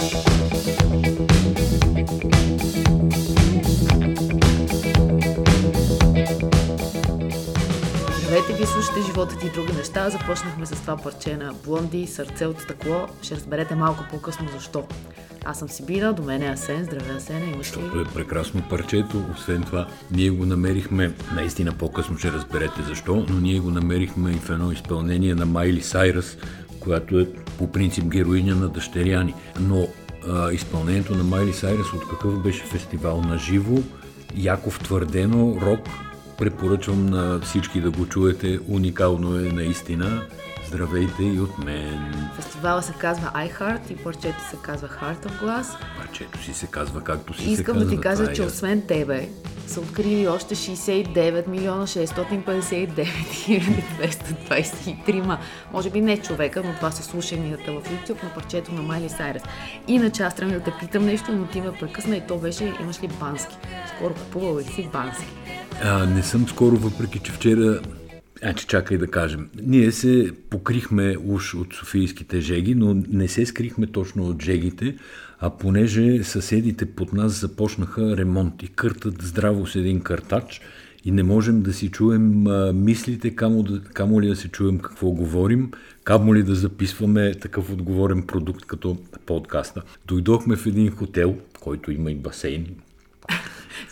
Здравейте, ви слушате животът и други неща. Започнахме с това парче на Блонди, сърце от стъкло. Ще разберете малко по-късно защо. Аз съм Сибира, до мен е Асен. Здравей, Асен. Имаш? Защото е прекрасно парчето. Освен това, ние го намерихме, наистина по-късно ще разберете защо, но ние го намерихме и в едно изпълнение на Майли Сайрас, която е по принцип героиня на дъщеряни. Но а, изпълнението на Майли Сайрас от какъв беше фестивал на живо, Яков Твърдено, рок, препоръчвам на всички да го чуете. Уникално е наистина. Здравейте и от мен. Фестивала се казва iHeart и парчето се казва Heart of Glass. Парчето си се казва както си Искам се да ти казва. кажа, е че освен тебе са открили още 69 милиона 659 хиляди 223 може би не човека, но това са слушанията в YouTube на парчето на Майли Сайрес. Иначе аз трябва да те питам нещо, но ти ме прекъсна и то беше имаш ли бански? Скоро купувал ли си бански? А, не съм скоро, въпреки че вчера... Че чакай да кажем. Ние се покрихме уж от софийските жеги, но не се скрихме точно от жегите, а понеже съседите под нас започнаха ремонт и къртат здраво с един картач и не можем да си чуем мислите, камо, да, камо ли да се чуем какво говорим, камо ли да записваме такъв отговорен продукт като подкаста. Дойдохме в един хотел, който има и басейн,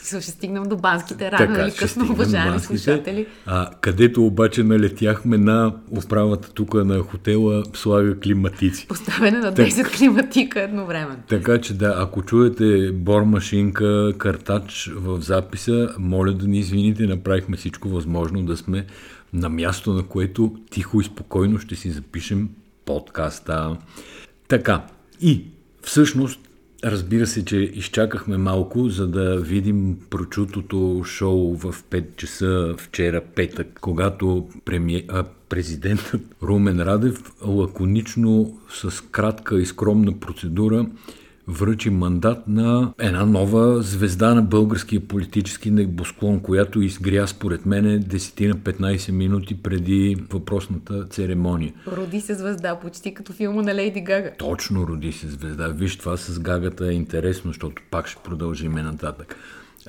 Ще стигнем до банските рано или ще късно, уважаеми банските. слушатели. А, където обаче налетяхме на управата тук на хотела слага климатици. Поставяне на 10 климатика едновременно. Така че да, ако чуете бормашинка, картач в записа, моля да ни извините, направихме всичко възможно да сме на място, на което тихо и спокойно ще си запишем подкаста. Така, и всъщност Разбира се, че изчакахме малко, за да видим прочутото шоу в 5 часа вчера петък, когато премие... а, президентът Румен Радев лаконично с кратка и скромна процедура връчи мандат на една нова звезда на българския политически небосклон, която изгря според мене 10-15 минути преди въпросната церемония. Роди се звезда, почти като филма на Лейди Гага. Точно роди се звезда. Виж, това с гагата е интересно, защото пак ще продължиме нататък.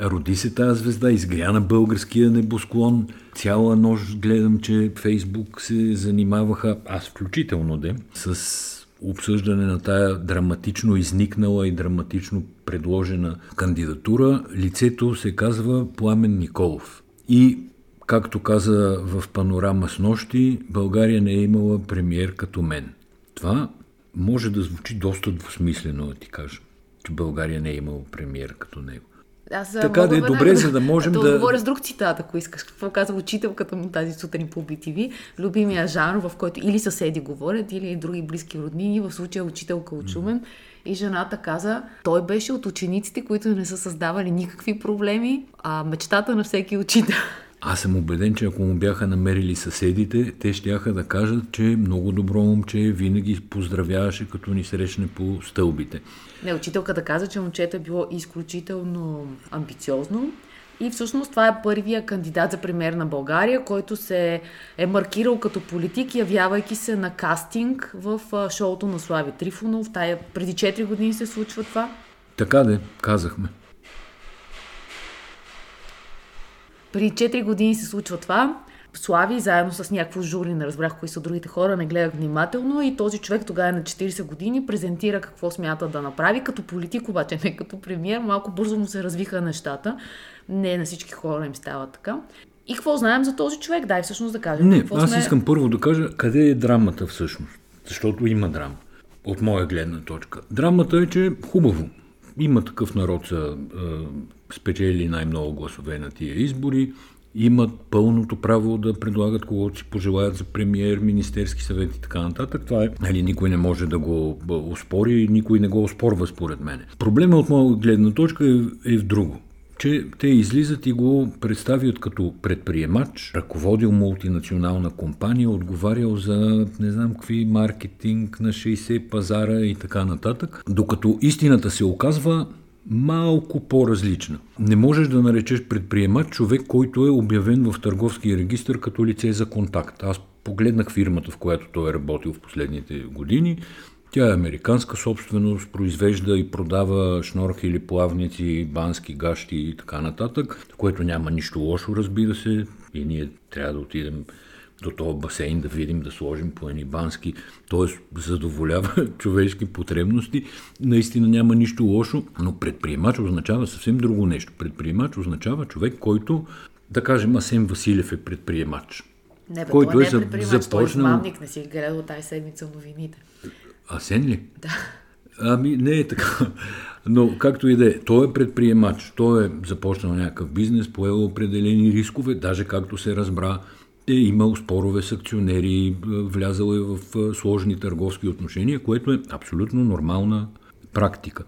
Роди се тази звезда, изгря на българския небосклон. Цяла нощ гледам, че Фейсбук се занимаваха, аз включително де, с обсъждане на тая драматично изникнала и драматично предложена кандидатура. Лицето се казва Пламен Николов. И, както каза в панорама с нощи, България не е имала премиер като мен. Това може да звучи доста двусмислено, да ти кажа, че България не е имала премиер като него. Аз Така да е добре, за да можем да... да- отговоря с друг цитат, ако искаш. Какво казва учителката му тази сутрин по BTV. Любимия жанр, в който или съседи говорят, или други близки роднини, в случая учителка от Шумен. И жената каза, той беше от учениците, които не са създавали никакви проблеми, а мечтата на всеки учител. Аз съм убеден, че ако му бяха намерили съседите, те щяха да кажат, че е много добро момче, винаги поздравяваше, като ни срещне по стълбите. Не, учителката каза, че момчето е било изключително амбициозно. И всъщност това е първия кандидат за премьер на България, който се е маркирал като политик, явявайки се на кастинг в шоуто на Слави Трифонов. Тая, преди 4 години се случва това. Така де, казахме. Преди 4 години се случва това. Слави, заедно с някакво жури, не разбрах кои са другите хора, не гледах внимателно и този човек тогава е на 40 години, презентира какво смята да направи, като политик обаче, не като премиер. Малко бързо му се развиха нещата. Не на всички хора им става така. И какво знаем за този човек? Дай всъщност да кажем. Не, какво аз сме... искам първо да кажа къде е драмата всъщност. Защото има драма. От моя гледна точка. Драмата е, че хубаво. Има такъв народ са е, спечели най-много гласове на тия избори. Имат пълното право да предлагат когото си пожелаят за премиер, министерски съвет и така нататък. Това е, нали, никой не може да го оспори никой не го оспорва според мен. Проблема от моя гледна точка е, е в друго че те излизат и го представят като предприемач, ръководил мултинационална компания, отговарял за не знам какви маркетинг на 60 пазара и така нататък, докато истината се оказва малко по-различна. Не можеш да наречеш предприемач човек, който е обявен в търговския регистр като лице за контакт. Аз погледнах фирмата, в която той е работил в последните години. Тя е американска собственост, произвежда и продава шнорки или плавници, бански гащи и така нататък, което няма нищо лошо, разбира се. И ние трябва да отидем до този басейн да видим, да сложим по едни бански, т.е. задоволява човешки потребности. Наистина няма нищо лошо, но предприемач означава съвсем друго нещо. Предприемач означава човек, който, да кажем, Асен Василев е предприемач. Не, бе, който е не е предприемач, започнал- той е измамник, не си гледал тази седмица новините. Асен ли? Да. Ами не е така. Но както и да е, той е предприемач, той е започнал някакъв бизнес, поел определени рискове, даже както се разбра, е имал спорове с акционери, влязал е в е, сложни търговски отношения, което е абсолютно нормална практика.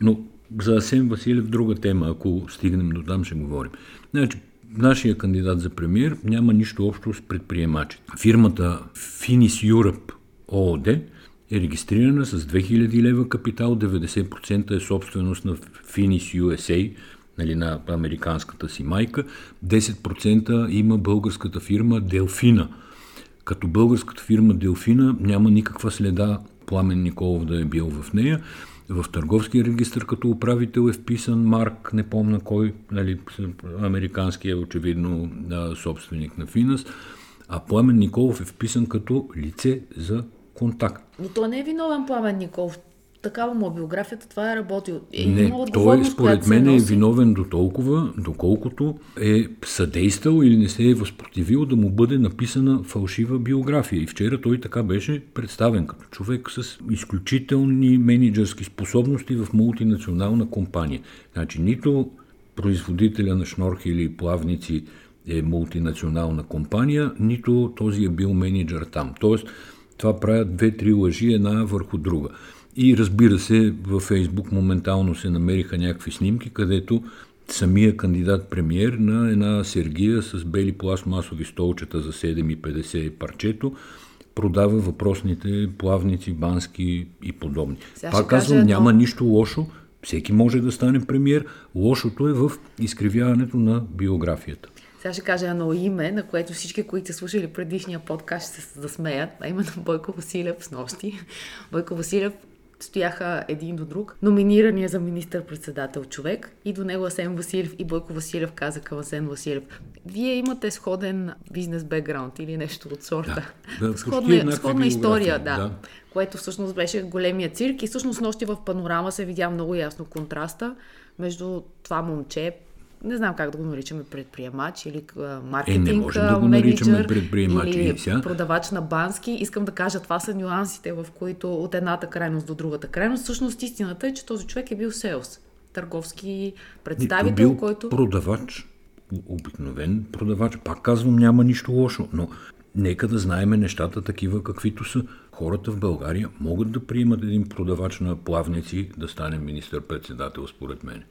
Но за Асен Василев друга тема, ако стигнем до там ще говорим. Значи, нашия кандидат за премьер няма нищо общо с предприемачи. Фирмата Finis Europe ООД е регистрирана с 2000 лева капитал, 90% е собственост на Finis USA, нали, на американската си майка, 10% има българската фирма Делфина. Като българската фирма Делфина няма никаква следа Пламен Николов да е бил в нея. В търговския регистр като управител е вписан Марк, не помна кой, нали, американски е очевидно собственик на Финас, а Пламен Николов е вписан като лице за контакт. Но той не е виновен Пламен Николов. Такава му биографията, това е работил. Е, Не, той според мен е виновен до толкова, доколкото е съдействал или не се е възпротивил да му бъде написана фалшива биография. И вчера той така беше представен като човек с изключителни менеджерски способности в мултинационална компания. Значи нито производителя на шнорхи или плавници е мултинационална компания, нито този е бил менеджер там. Тоест, това правят две-три лъжи една върху друга. И разбира се, във Фейсбук моментално се намериха някакви снимки, където самия кандидат премьер на една сергия с бели пластмасови столчета за 7,50 парчето продава въпросните плавници, бански и подобни. Сега Пак казвам, едно. няма нищо лошо. Всеки може да стане премьер. Лошото е в изкривяването на биографията. Сега ще кажа едно име, на което всички, които са слушали предишния подкаст, ще се засмеят, а именно Бойко Василев с нощи. Бойко Василев стояха един до друг, номинирания за министър-председател човек и до него Асен Василев и Бойко Василев каза към Асен Василев. Вие имате сходен бизнес бекграунд или нещо от сорта. Да, сходна, сходна история, да. да. Което всъщност беше големия цирк и всъщност нощи в панорама се видя много ясно контраста между това момче, не знам как да го наричаме предприемач или а, маркетинг Е, не можем а, да го наричаме предприемач. или сега- продавач на бански. Искам да кажа, това са нюансите, в които от едната крайност до другата крайност. Всъщност истината е, че този човек е бил селс, търговски представител, бил който... продавач, обикновен продавач. Пак казвам, няма нищо лошо, но нека да знаеме нещата такива, каквито са. Хората в България могат да приемат един продавач на плавници да стане министър-председател, според мен.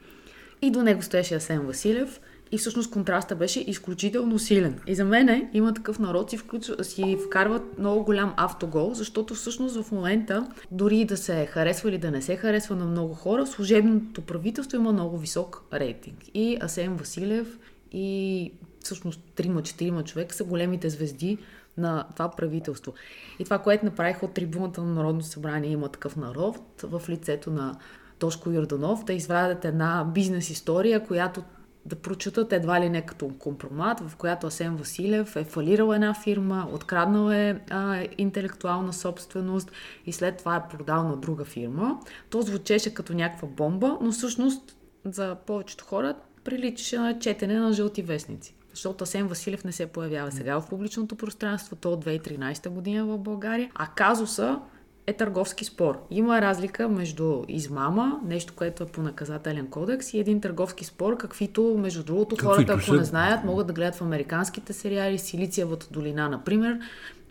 И до него стоеше Асен Василев. И всъщност контраста беше изключително силен. И за мен има такъв народ си, включва, си вкарват много голям автогол, защото всъщност в момента, дори да се харесва или да не се харесва на много хора, служебното правителство има много висок рейтинг. И Асен Василев и всъщност трима-четирима човека са големите звезди на това правителство. И това, което направиха от трибуната на Народното събрание има такъв народ в лицето на Тошко Йорданов, да извадят една бизнес история, която да прочитат едва ли не като компромат, в която Асен Василев е фалирал една фирма, откраднал е а, интелектуална собственост и след това е продал на друга фирма. То звучеше като някаква бомба, но всъщност за повечето хора приличаше на четене на жълти вестници. Защото Асен Василев не се появява сега в публичното пространство, то от 2013 година в България, а казуса е търговски спор. Има разлика между измама, нещо, което е по наказателен кодекс, и един търговски спор, каквито, между другото, Каквито хората, ако не знаят, могат да гледат в американските сериали, Силициевата долина, например.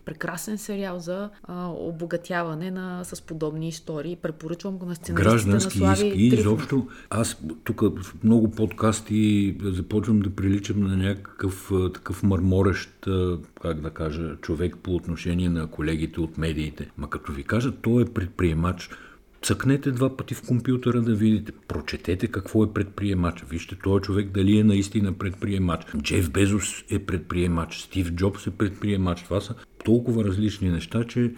Прекрасен сериал за а, обогатяване на, с подобни истории. Препоръчвам го на сценаристите Граждански на Слави иски, Трифонов. изобщо. Аз тук в много подкасти започвам да приличам на някакъв такъв мърморещ, как да кажа, човек по отношение на колегите от медиите. Ма като ви кажа, той е предприемач. Цъкнете два пъти в компютъра да видите, прочетете какво е предприемач. Вижте този човек дали е наистина предприемач. Джеф Безос е предприемач, Стив Джобс е предприемач. Това са толкова различни неща, че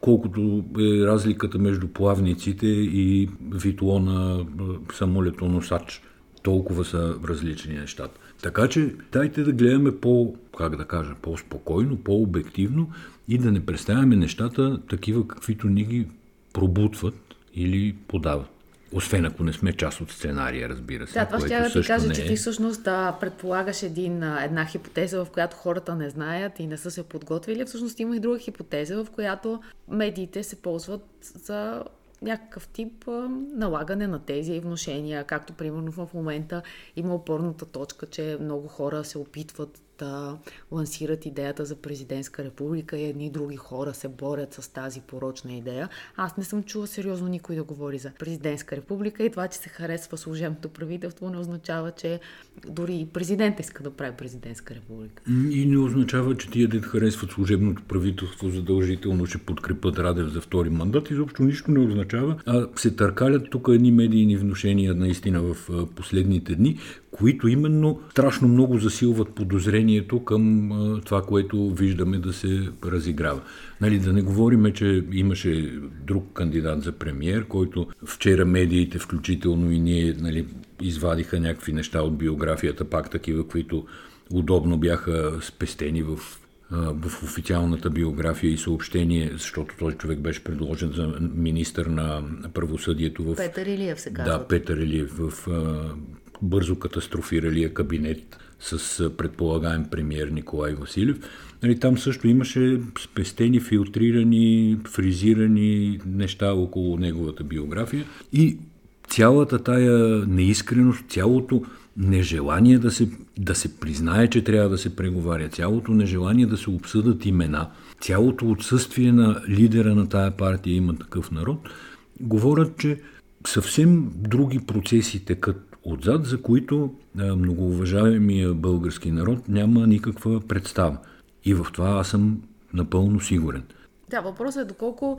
колкото е разликата между плавниците и витлона самолетоносач. Толкова са различни нещата. Така че дайте да гледаме по, как да кажа, по-спокойно, по-обективно и да не представяме нещата такива, каквито ни ги пробутват или подават. Освен ако не сме част от сценария, разбира се. Да, това ще да ти кажа, е... че ти всъщност да предполагаш един, една хипотеза, в която хората не знаят и не са се подготвили. Всъщност има и друга хипотеза, в която медиите се ползват за някакъв тип а, налагане на тези вношения, както примерно в момента има опорната точка, че много хора се опитват да лансират идеята за президентска република и едни други хора се борят с тази порочна идея. Аз не съм чула сериозно никой да говори за президентска република и това, че се харесва служебното правителство, не означава, че дори и президент иска да прави президентска република. И не означава, че тия дет харесват служебното правителство задължително ще подкрепят Радев за втори мандат. Изобщо нищо не означава. А се търкалят тук едни медийни вношения наистина в последните дни, които именно страшно много засилват подозрението към а, това, което виждаме да се разиграва. Нали, да не говориме, че имаше друг кандидат за премьер, който вчера медиите, включително и ние, нали, извадиха някакви неща от биографията, пак такива, които удобно бяха спестени в в официалната биография и съобщение, защото този човек беше предложен за министър на правосъдието в... Петър Илиев се казва. Да, Петър Илиев в бързо катастрофиралия кабинет с предполагаем премьер Николай Василев. Нали, там също имаше спестени, филтрирани, фризирани неща около неговата биография и цялата тая неискреност, цялото нежелание да се, да се признае, че трябва да се преговаря, цялото нежелание да се обсъдат имена, цялото отсъствие на лидера на тая партия има такъв народ, говорят, че съвсем други процеси текат отзад, за които многоуважаемия български народ няма никаква представа. И в това аз съм напълно сигурен. Да, въпросът е доколко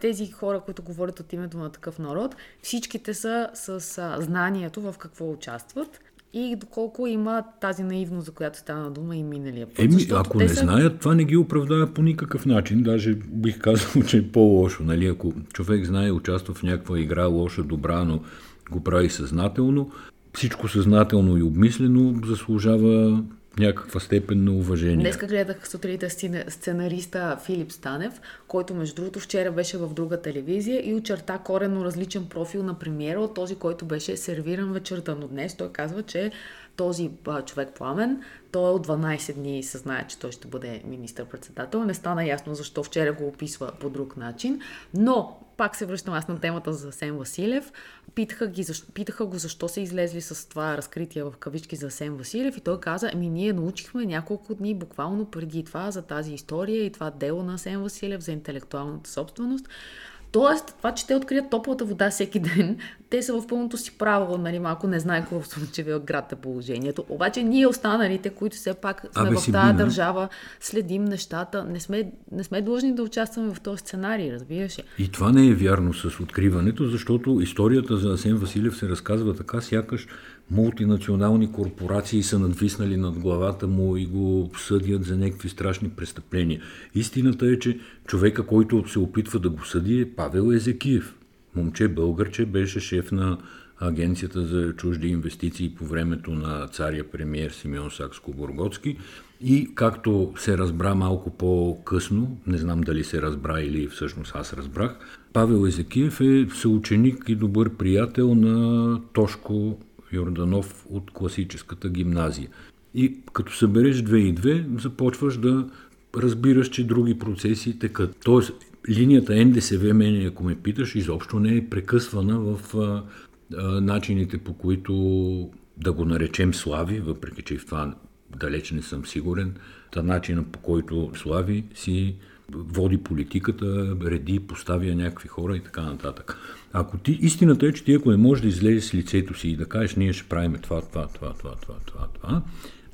тези хора, които говорят от името на такъв народ, всичките са с знанието в какво участват и доколко има тази наивност, за която стана дума и миналия път. Еми, ако не са... знаят, това не ги оправдава по никакъв начин. Даже бих казал, че е по-лошо. Нали? Ако човек знае, участва в някаква игра, лоша, добра, но го прави съзнателно. Всичко съзнателно и обмислено заслужава някаква степен на уважение. Днеска гледах сутринта сценариста Филип Станев, който между другото вчера беше в друга телевизия и очерта коренно различен профил на премиера от този, който беше сервиран вечерта. Но днес той казва, че този а, човек Пламен, той от 12 дни се знае, че той ще бъде министър-председател. Не стана ясно защо вчера го описва по друг начин, но пак се връщам аз на темата за Сен Василев. Питаха, ги, питаха го защо са излезли с това разкритие в кавички за Сен Василев и той каза, ами ние научихме няколко дни буквално преди това за тази история и това дело на Сен Василев за интелектуалната собственост. Тоест, това, че те открият топлата вода всеки ден, те са в пълното си право, нали, малко не знае какво в Слънчевия град е положението. Обаче ние останалите, които все пак сме Абе, в тази държава, следим нещата, не сме, не сме длъжни да участваме в този сценарий, разбираш ли? И това не е вярно с откриването, защото историята за Асен Василев се разказва така, сякаш мултинационални корпорации са надвиснали над главата му и го съдят за някакви страшни престъпления. Истината е, че човека, който се опитва да го съди е Павел Езекиев. Момче българче беше шеф на Агенцията за чужди инвестиции по времето на царя премиер Симеон Сакско-Бургоцки и както се разбра малко по-късно, не знам дали се разбра или всъщност аз разбрах, Павел Езекиев е съученик и добър приятел на Тошко Йорданов от класическата гимназия. И като събереш две и две, започваш да разбираш, че други процеси текат. Тоест, линията НДСВ, мене, ако ме питаш, изобщо не е прекъсвана в а, а, начините по които да го наречем Слави, въпреки че в това далеч не съм сигурен, та начина по който Слави си води политиката, реди, поставя някакви хора и така нататък. Ако ти, истината е, че ти ако не можеш да излезеш с лицето си и да кажеш, ние ще правим това, това, това, това, това, това, това,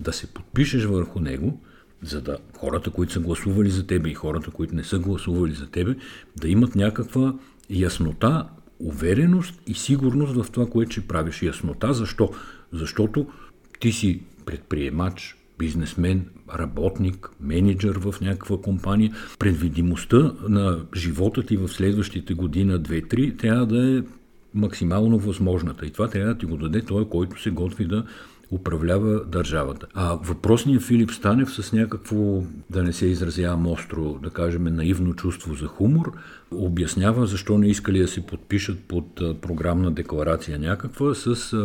да се подпишеш върху него, за да хората, които са гласували за тебе и хората, които не са гласували за тебе, да имат някаква яснота, увереност и сигурност в това, което ще правиш. Яснота защо? Защото ти си предприемач, бизнесмен, работник, менеджер в някаква компания. Предвидимостта на живота ти в следващите година, две-три, трябва да е максимално възможната. И това трябва да ти го даде той, който се готви да управлява държавата. А въпросният Филип Станев с някакво, да не се изразявам остро, да кажем наивно чувство за хумор, обяснява защо не искали да се подпишат под програмна декларация някаква с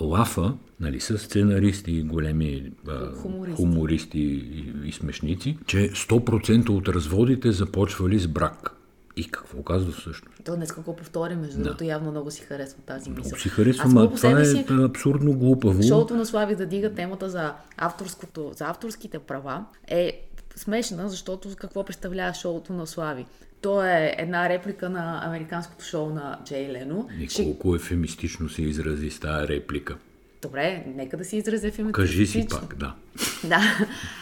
лафа, нали, с сценаристи, големи а, хумористи, хумористи и, и смешници, че 100% от разводите започвали с брак. И какво казва всъщност? То днес какво повтори, между да. другото, явно много си харесва тази мисъл. Много си харесва, но това е си... абсурдно глупаво. Шоуто на Слави да дига темата за, авторското, за авторските права е смешна, защото какво представлява шоуто на Слави? То е една реплика на американското шоу на Джей Лено. И колко Ще... ефемистично се изрази с тази реплика. Добре, нека да си изразя ефемистично. Кажи си пак, да. да.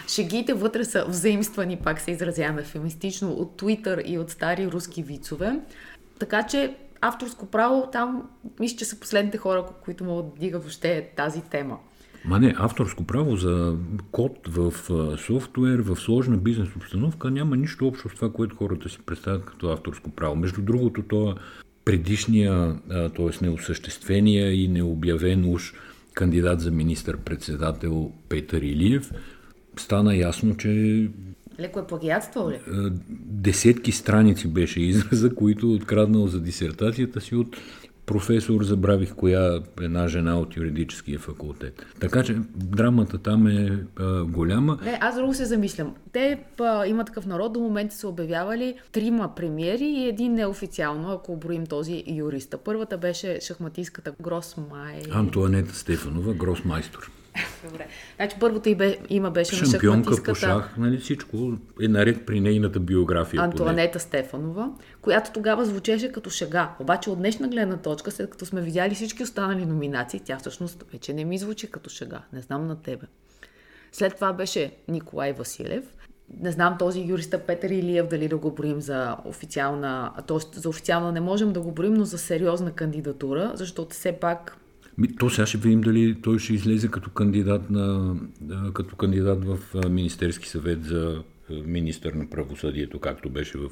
Шегите вътре са взаимствани, пак се изразяваме ефемистично, от Твитър и от стари руски вицове. Така че авторско право там, мисля, че са последните хора, които могат да дига въобще тази тема. Ма не, авторско право за код в софтуер, в сложна бизнес обстановка няма нищо общо с това, което хората си представят като авторско право. Между другото, то предишния, т.е. неосъществения и необявен уж кандидат за министър-председател Петър Илиев, стана ясно, че Леко е плагиатствал ли? Десетки страници беше израза, които е откраднал за дисертацията си от професор, забравих коя една жена от юридическия факултет. Така че драмата там е а, голяма. Не, аз друго се замислям. Те па, има такъв народ, до момента са обявявали трима премиери и един неофициално, ако броим този юриста. Първата беше шахматистката Гросмай... Антуанета Стефанова, Гросмайстор. Добре. Значи първото и бе, има беше Шампионка на по шах, нали всичко е наред при нейната биография. Антуанета поне. Стефанова, която тогава звучеше като шега. Обаче от днешна гледна точка, след като сме видяли всички останали номинации, тя всъщност вече не ми звучи като шега. Не знам на тебе. След това беше Николай Василев. Не знам този юриста Петър Илиев дали да го борим за официална, т.е. за официална не можем да го борим, но за сериозна кандидатура, защото все пак то сега ще видим дали той ще излезе като кандидат, на, като кандидат в Министерски съвет за министър на правосъдието, както беше в,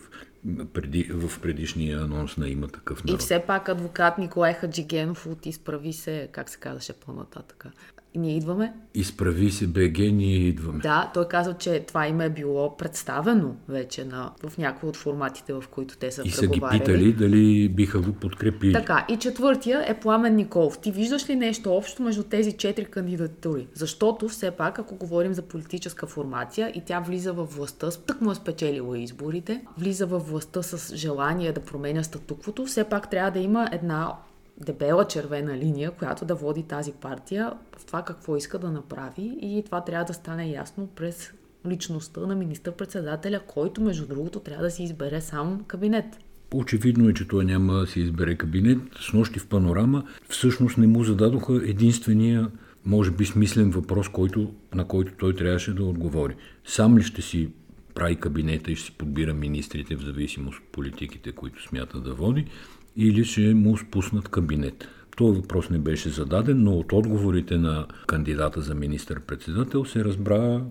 преди, в предишния анонс на има такъв народ. И все пак адвокат Николай Хаджигенов от Изправи се, как се казваше по-нататък. Ние идваме. Изправи се, БГ, ние идваме. Да, той каза, че това им е било представено вече на, в някои от форматите, в които те са И са ги питали дали биха го подкрепили. Така, и четвъртия е Пламен Николов. Ти виждаш ли нещо общо между тези четири кандидатури? Защото все пак, ако говорим за политическа формация и тя влиза във властта, тък му е спечелила изборите, влиза във властта с желание да променя статуквото, все пак трябва да има една дебела червена линия, която да води тази партия в това какво иска да направи и това трябва да стане ясно през личността на министър-председателя, който между другото трябва да си избере сам кабинет. Очевидно е, че той няма да си избере кабинет. С нощи в панорама всъщност не му зададоха единствения, може би смислен въпрос, който, на който той трябваше да отговори. Сам ли ще си прави кабинета и ще си подбира министрите в зависимост от политиките, които смята да води, или ще му спуснат кабинет. Този въпрос не беше зададен, но от отговорите на кандидата за министър-председател се разбра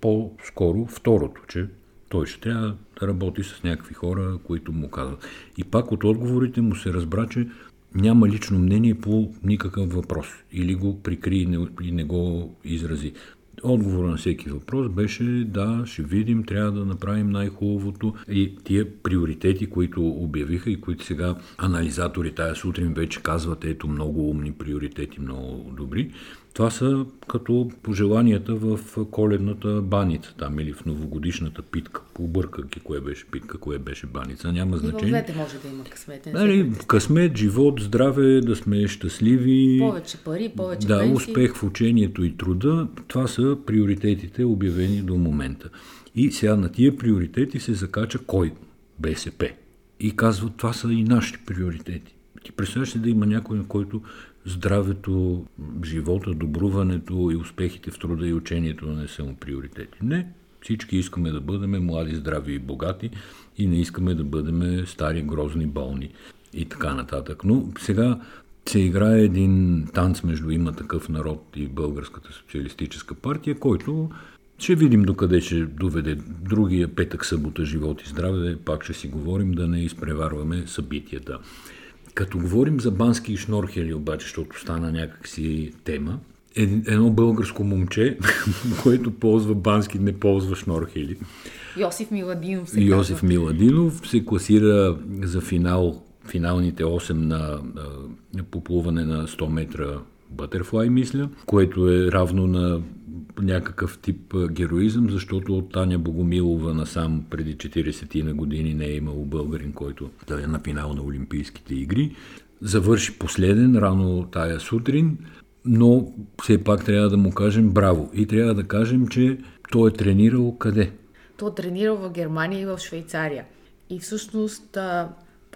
по-скоро второто, че той ще трябва да работи с някакви хора, които му казват. И пак от отговорите му се разбра, че няма лично мнение по никакъв въпрос. Или го прикри и не, и не го изрази. Отговор на всеки въпрос беше да, ще видим, трябва да направим най-хубавото и тия приоритети, които обявиха и които сега анализатори тая сутрин вече казват, ето много умни приоритети, много добри. Това са като пожеланията в коледната баница там или в новогодишната питка. Объркайки кое беше питка, кое беше баница. Няма значение. И двете може да има късмет. Нали, късмет, живот, здраве, да сме щастливи. Повече пари, повече Да, пенсии. успех в учението и труда. Това са приоритетите, обявени до момента. И сега на тия приоритети се закача кой? БСП. И казва, това са и нашите приоритети. Ти представяш ли да има някой, на който здравето, живота, добруването и успехите в труда и учението не са му приоритети. Не, всички искаме да бъдем млади, здрави и богати и не искаме да бъдем стари, грозни, болни и така нататък. Но сега се играе един танц между има такъв народ и Българската социалистическа партия, който ще видим докъде ще доведе другия петък, събота, живот и здраве. Пак ще си говорим да не изпреварваме събитията. Като говорим за бански и шнорхели обаче, защото стана някакси тема, едно българско момче, което ползва бански, не ползва шнорхели. Йосиф Миладинов се Йосиф казва. Миладинов се класира за финал, финалните 8 на, на поплуване на 100 метра Бътерфлай, мисля, което е равно на някакъв тип героизъм, защото от Таня Богомилова насам преди 40 на години не е имало българин, който да е на финал на Олимпийските игри. Завърши последен рано тая сутрин, но все пак трябва да му кажем браво. И трябва да кажем, че той е тренирал къде? Той е тренирал в Германия и в Швейцария. И всъщност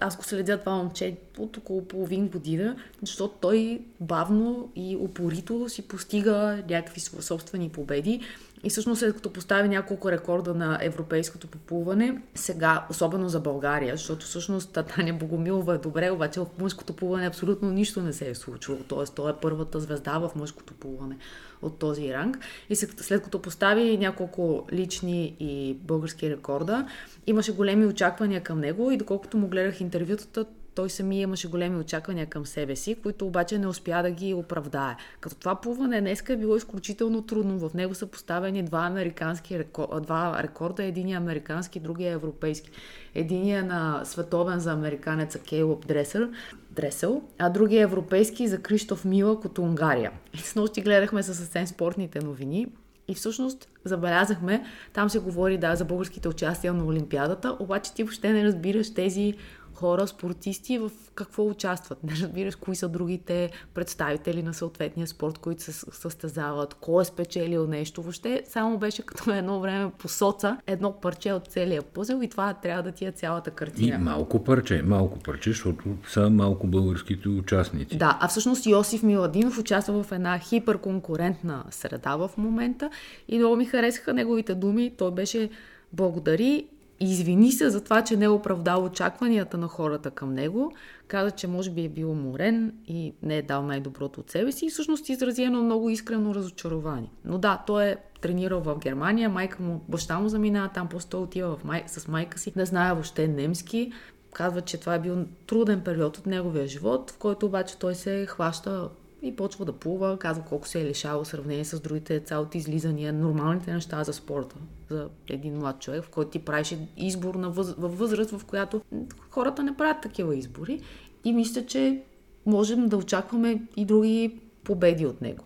аз го следя това момче от около половин година, защото той бавно и упорито си постига някакви собствени победи. И всъщност след като постави няколко рекорда на европейското поплуване, сега, особено за България, защото всъщност Таня Богомилова е добре, обаче в мъжкото плуване абсолютно нищо не се е случило. Тоест, той е първата звезда в мъжкото плуване от този ранг. И след като постави няколко лични и български рекорда, имаше големи очаквания към него и доколкото му гледах интервютата, той самия имаше големи очаквания към себе си, които обаче не успя да ги оправдае. Като това плуване днес е било изключително трудно. В него са поставени два американски рекорда, два рекорда, един е американски, другия е европейски. Единия на световен за американеца Кейлоп Дресър, Дресъл, а другия е европейски за Криштоф Мила от Унгария. И с нощи гледахме със съвсем спортните новини и всъщност забелязахме, там се говори да, за българските участия на Олимпиадата, обаче ти въобще не разбираш тези хора, спортисти, в какво участват. Не разбираш кои са другите представители на съответния спорт, които се състезават, кой е спечелил нещо. Въобще само беше като едно време по соца, едно парче от целия пъзел и това трябва да ти е цялата картина. И малко парче, малко парче, защото са малко българските участници. Да, а всъщност Йосиф Миладинов участва в една хиперконкурентна среда в момента и много ми харесаха неговите думи. Той беше благодари извини се за това, че не е оправдал очакванията на хората към него. Каза, че може би е бил уморен и не е дал най-доброто от себе си и всъщност изрази едно много искрено разочарование. Но да, той е тренирал в Германия, майка му, баща му заминава там, после той отива в май, с майка си, не знае въобще немски. Казва, че това е бил труден период от неговия живот, в който обаче той се хваща и почва да плува, казва колко се е лишавал в сравнение с другите деца от излизания, нормалните неща за спорта, за един млад човек, в който ти правиш избор на въз... във възраст, в която хората не правят такива избори. И мисля, че можем да очакваме и други победи от него.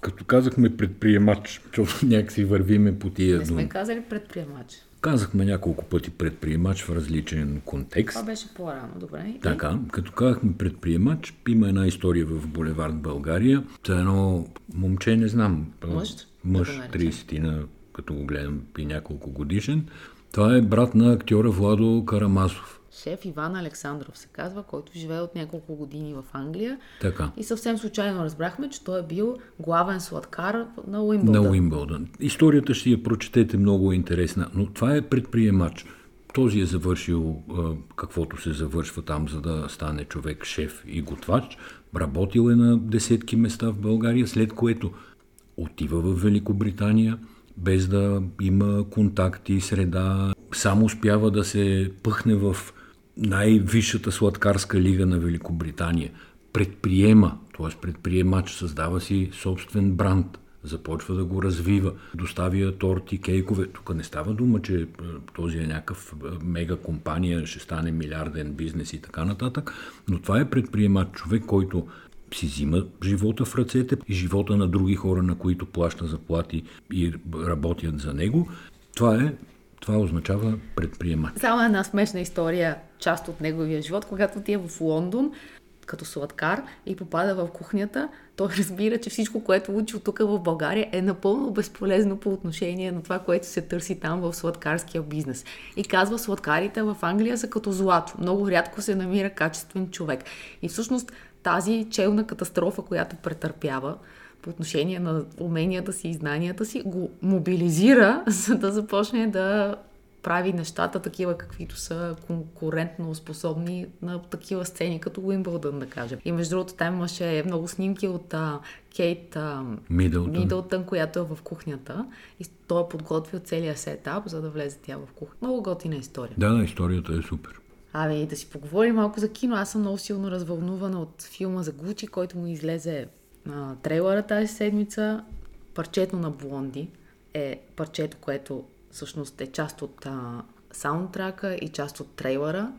Като казахме предприемач, защото някакси вървиме по тия Не сме казали предприемач. Казахме няколко пъти предприемач в различен контекст. Това беше по-рано, добре. Така, като казахме предприемач, има една история в Булевард България. За едно момче, не знам, мъж, мъж 30 на като го гледам и няколко годишен. Това е брат на актьора Владо Карамазов. Шеф Иван Александров се казва, който живее от няколко години в Англия. Така. И съвсем случайно разбрахме, че той е бил главен сладкар на Уимбълдън. На Уимбълдън. Историята ще я прочетете много интересна, но това е предприемач. Този е завършил каквото се завършва там, за да стане човек шеф и готвач. Работил е на десетки места в България, след което отива в Великобритания, без да има контакти, среда. Само успява да се пъхне в най-висшата сладкарска лига на Великобритания. Предприема, т.е. предприемач, създава си собствен бранд, започва да го развива, доставя торти, кейкове. Тук не става дума, че този е някакъв мега компания, ще стане милиарден бизнес и така нататък, но това е предприемач, човек, който си взима живота в ръцете и живота на други хора, на които плаща заплати и работят за него. Това е това означава предприемач. Само една смешна история, част от неговия живот, когато ти е в Лондон, като сладкар и попада в кухнята, той разбира, че всичко, което учи тук в България е напълно безполезно по отношение на това, което се търси там в сладкарския бизнес. И казва, сладкарите в Англия са като злато. Много рядко се намира качествен човек. И всъщност тази челна катастрофа, която претърпява, по отношение на уменията си и знанията си, го мобилизира, за да започне да прави нещата такива, каквито са конкурентно способни на такива сцени, като Уимбълдън, да кажем. И между другото, там имаше много снимки от а, Кейт а, Мидълтън. Мидълтън, която е в кухнята. И той е подготвил целия сетап, за да влезе тя в кухня. Много готина история. Да, да, историята е супер. Абе, и да си поговорим малко за кино. Аз съм много силно развълнувана от филма за Гучи, който му излезе а, трейлера тази седмица. Парчето на Блонди е парчето, което всъщност е част от а, саундтрака и част от трейлера.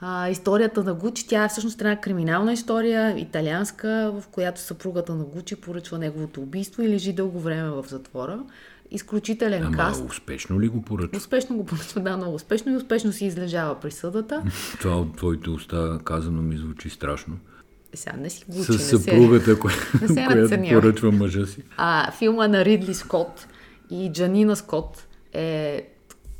А, историята на Гучи, тя е всъщност една криминална история, италианска, в която съпругата на Гучи поръчва неговото убийство и лежи дълго време в затвора. Изключителен Ама каст. успешно ли го поръчва? Успешно го поръчва, да, много успешно и успешно си излежава присъдата. Това от твоите уста казано ми звучи страшно. Сега не си Гучи, С съпругата, коя, която поръчва мъжа си. А, филма на Ридли Скот и Джанина Скот е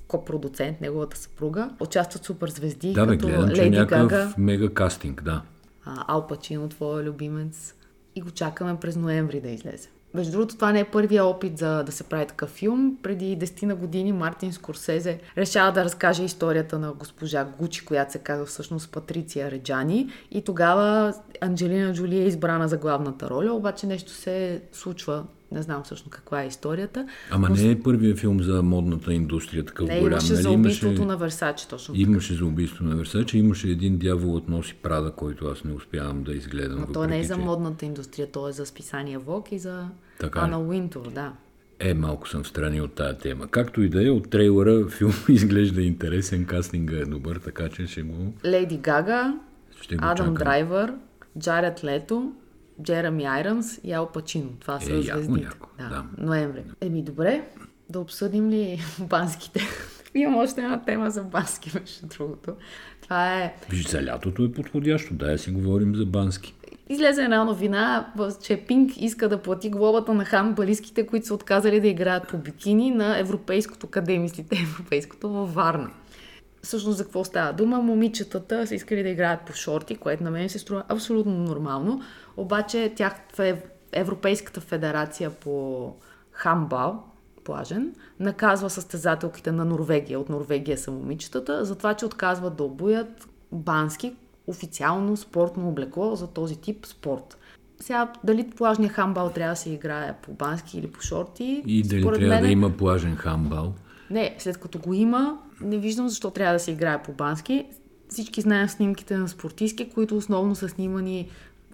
копродуцент, неговата съпруга. Участват супер звезди, Да, бе, като гледам, е Леди някакъв Гага, мега кастинг, да. а, Ал Пачино, твоя любимец. И го чакаме през ноември да излезе. Между другото, това не е първия опит за да се прави такъв филм. Преди 10 на години Мартин Скорсезе решава да разкаже историята на госпожа Гучи, която се казва всъщност Патриция Реджани. И тогава Анджелина Джоли е избрана за главната роля, обаче нещо се случва. Не знам всъщност каква е историята. Ама не е първият филм за модната индустрия, такъв Не, голям. имаше нали? за убийството на Версаче, точно. Имаше за убийство на Версаче, имаше един дяволът носи Прада, който аз не успявам да изгледам. Но то не е за модната индустрия, то е за списание Вок и за Така? Ана Уинтур, да. Е, малко съм в страни от тая тема. Както и да е, от трейлера филм изглежда интересен, кастинга е добър, така че ще го, Леди Гага, ще го Адам чакам. Драйвър, Джаред Лето, Джереми Айронс и Ал Пачино. Това са Е, звездите. яко, да, да. Ноември. Еми, добре, да обсъдим ли банските? Имам още една тема за бански, между другото. Това е... Виж, за лятото е подходящо, да, си говорим за бански. Излезе една новина, че Пинк иска да плати глобата на хандбалистките, които са отказали да играят по бикини на Европейското кадемистите, Европейското във Варна. Всъщност за какво става дума? Момичетата са искали да играят по шорти, което на мен се струва абсолютно нормално. Обаче тях Ев- Европейската федерация по хамбал, плажен, наказва състезателките на Норвегия. От Норвегия са момичетата, за това, че отказват да обуят бански официално спортно облекло за този тип спорт. Сега, дали плажния хамбал трябва да се играе по бански или по шорти? И дали трябва мен да е- има плажен хамбал. не, след като го има, не виждам защо трябва да се играе по бански. Всички знаем снимките на спортистки, които основно са снимани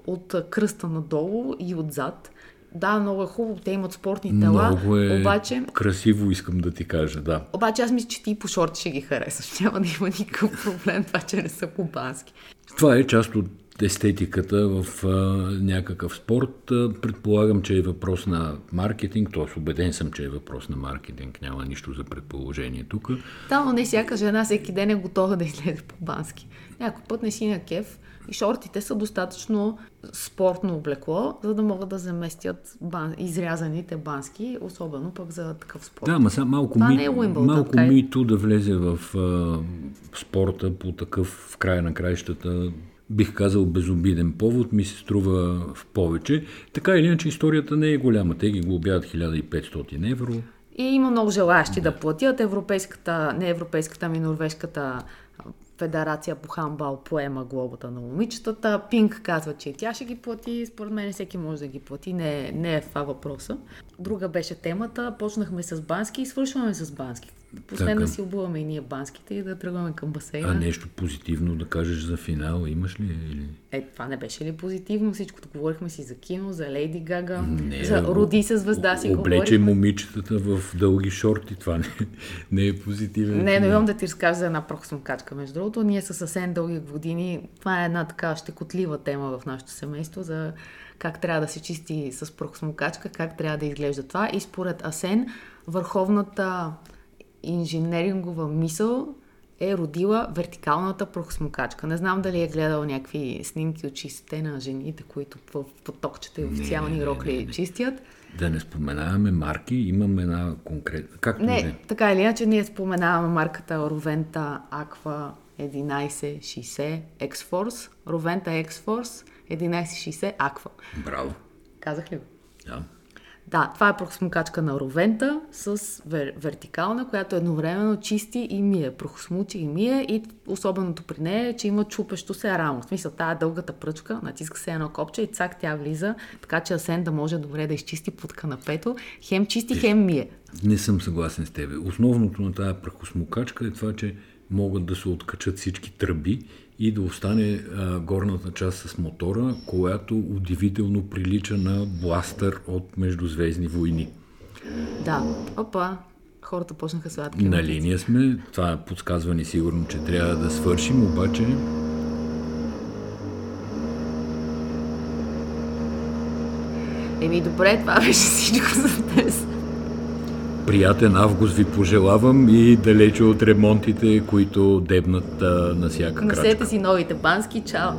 от кръста надолу и отзад. Да, много е хубаво, те имат спортни тела, Много е обаче, красиво, искам да ти кажа, да. обаче аз мисля, че ти по шорти ще ги харесаш. Няма да има никакъв проблем това, че не са по бански. Това е част от естетиката в а, някакъв спорт. А, предполагам, че е въпрос на маркетинг, т.е. убеден съм, че е въпрос на маркетинг, няма нищо за предположение тук. Да, но не всяка жена всеки ден е готова да излезе по бански. Някой път не си на кеф и шортите са достатъчно спортно облекло, за да могат да заместят бан... изрязаните бански, особено пък за такъв спорт. Да, ама сега малко, ми, е Уимбълдън, малко мито да влезе в а, спорта по такъв в края на краищата, бих казал безобиден повод, ми се струва в повече. Така или иначе историята не е голяма. Те ги глобяват 1500 евро. И има много желаящи да платят. Европейската, не европейската, ами норвежката федерация по хамбал поема глобата на момичетата. Пинк казва, че тя ще ги плати. Според мен всеки може да ги плати. Не, е- не е това въпроса. Друга беше темата. Почнахме с бански и свършваме с бански. Последно Така. да си обуваме и ние банските и да тръгваме към басейна. А нещо позитивно да кажеш за финал имаш ли? Или... Е, това не беше ли позитивно? Всичкото говорихме си за кино, за Лейди Гага, Не, за Роди се звезда си Облече говорихме. момичетата в дълги шорти. Това не, не е позитивен. Не, но имам да ти разкажа за една прахосмокачка. Между другото, ние са съвсем дълги години. Това е една така щекотлива тема в нашето семейство за как трябва да се чисти с прахосмокачка, как трябва да изглежда това. И според Асен, върховната инженерингова мисъл е родила вертикалната прахосмокачка. Не знам дали е гледал някакви снимки от чистите на жените, които в потокчета и официални не, не, рокли чистят. Да не споменаваме марки, имам една конкретна. Както и да е. Не, така или иначе ние споменаваме марката Roventa Aqua 1160 X-Force. Roventa X-Force 1160 Aqua. Браво. Казах ли го? Да. Да, това е прахосмукачка на ровента с вер, вертикална, която едновременно чисти и мие. Прахосмучи и мие и особеното при нея е, че има чупещо се рамо. В смисъл, тая дългата пръчка, натиска се едно копче и цак тя влиза, така че Асен да може добре да изчисти под канапето. Хем чисти, хем мие. Не съм съгласен с тебе. Основното на тази прахосмукачка е това, че могат да се откачат всички тръби и да остане а, горната част с мотора, която удивително прилича на бластър от Междузвездни войни. Да, опа, хората почнаха сладки. На линия сме, това подсказва ни сигурно, че трябва да свършим, обаче Еми добре, това беше всичко за днес. Приятен август ви пожелавам и далече от ремонтите, които дебнат а, на всяка крачка. Носете си новите бански. Чао!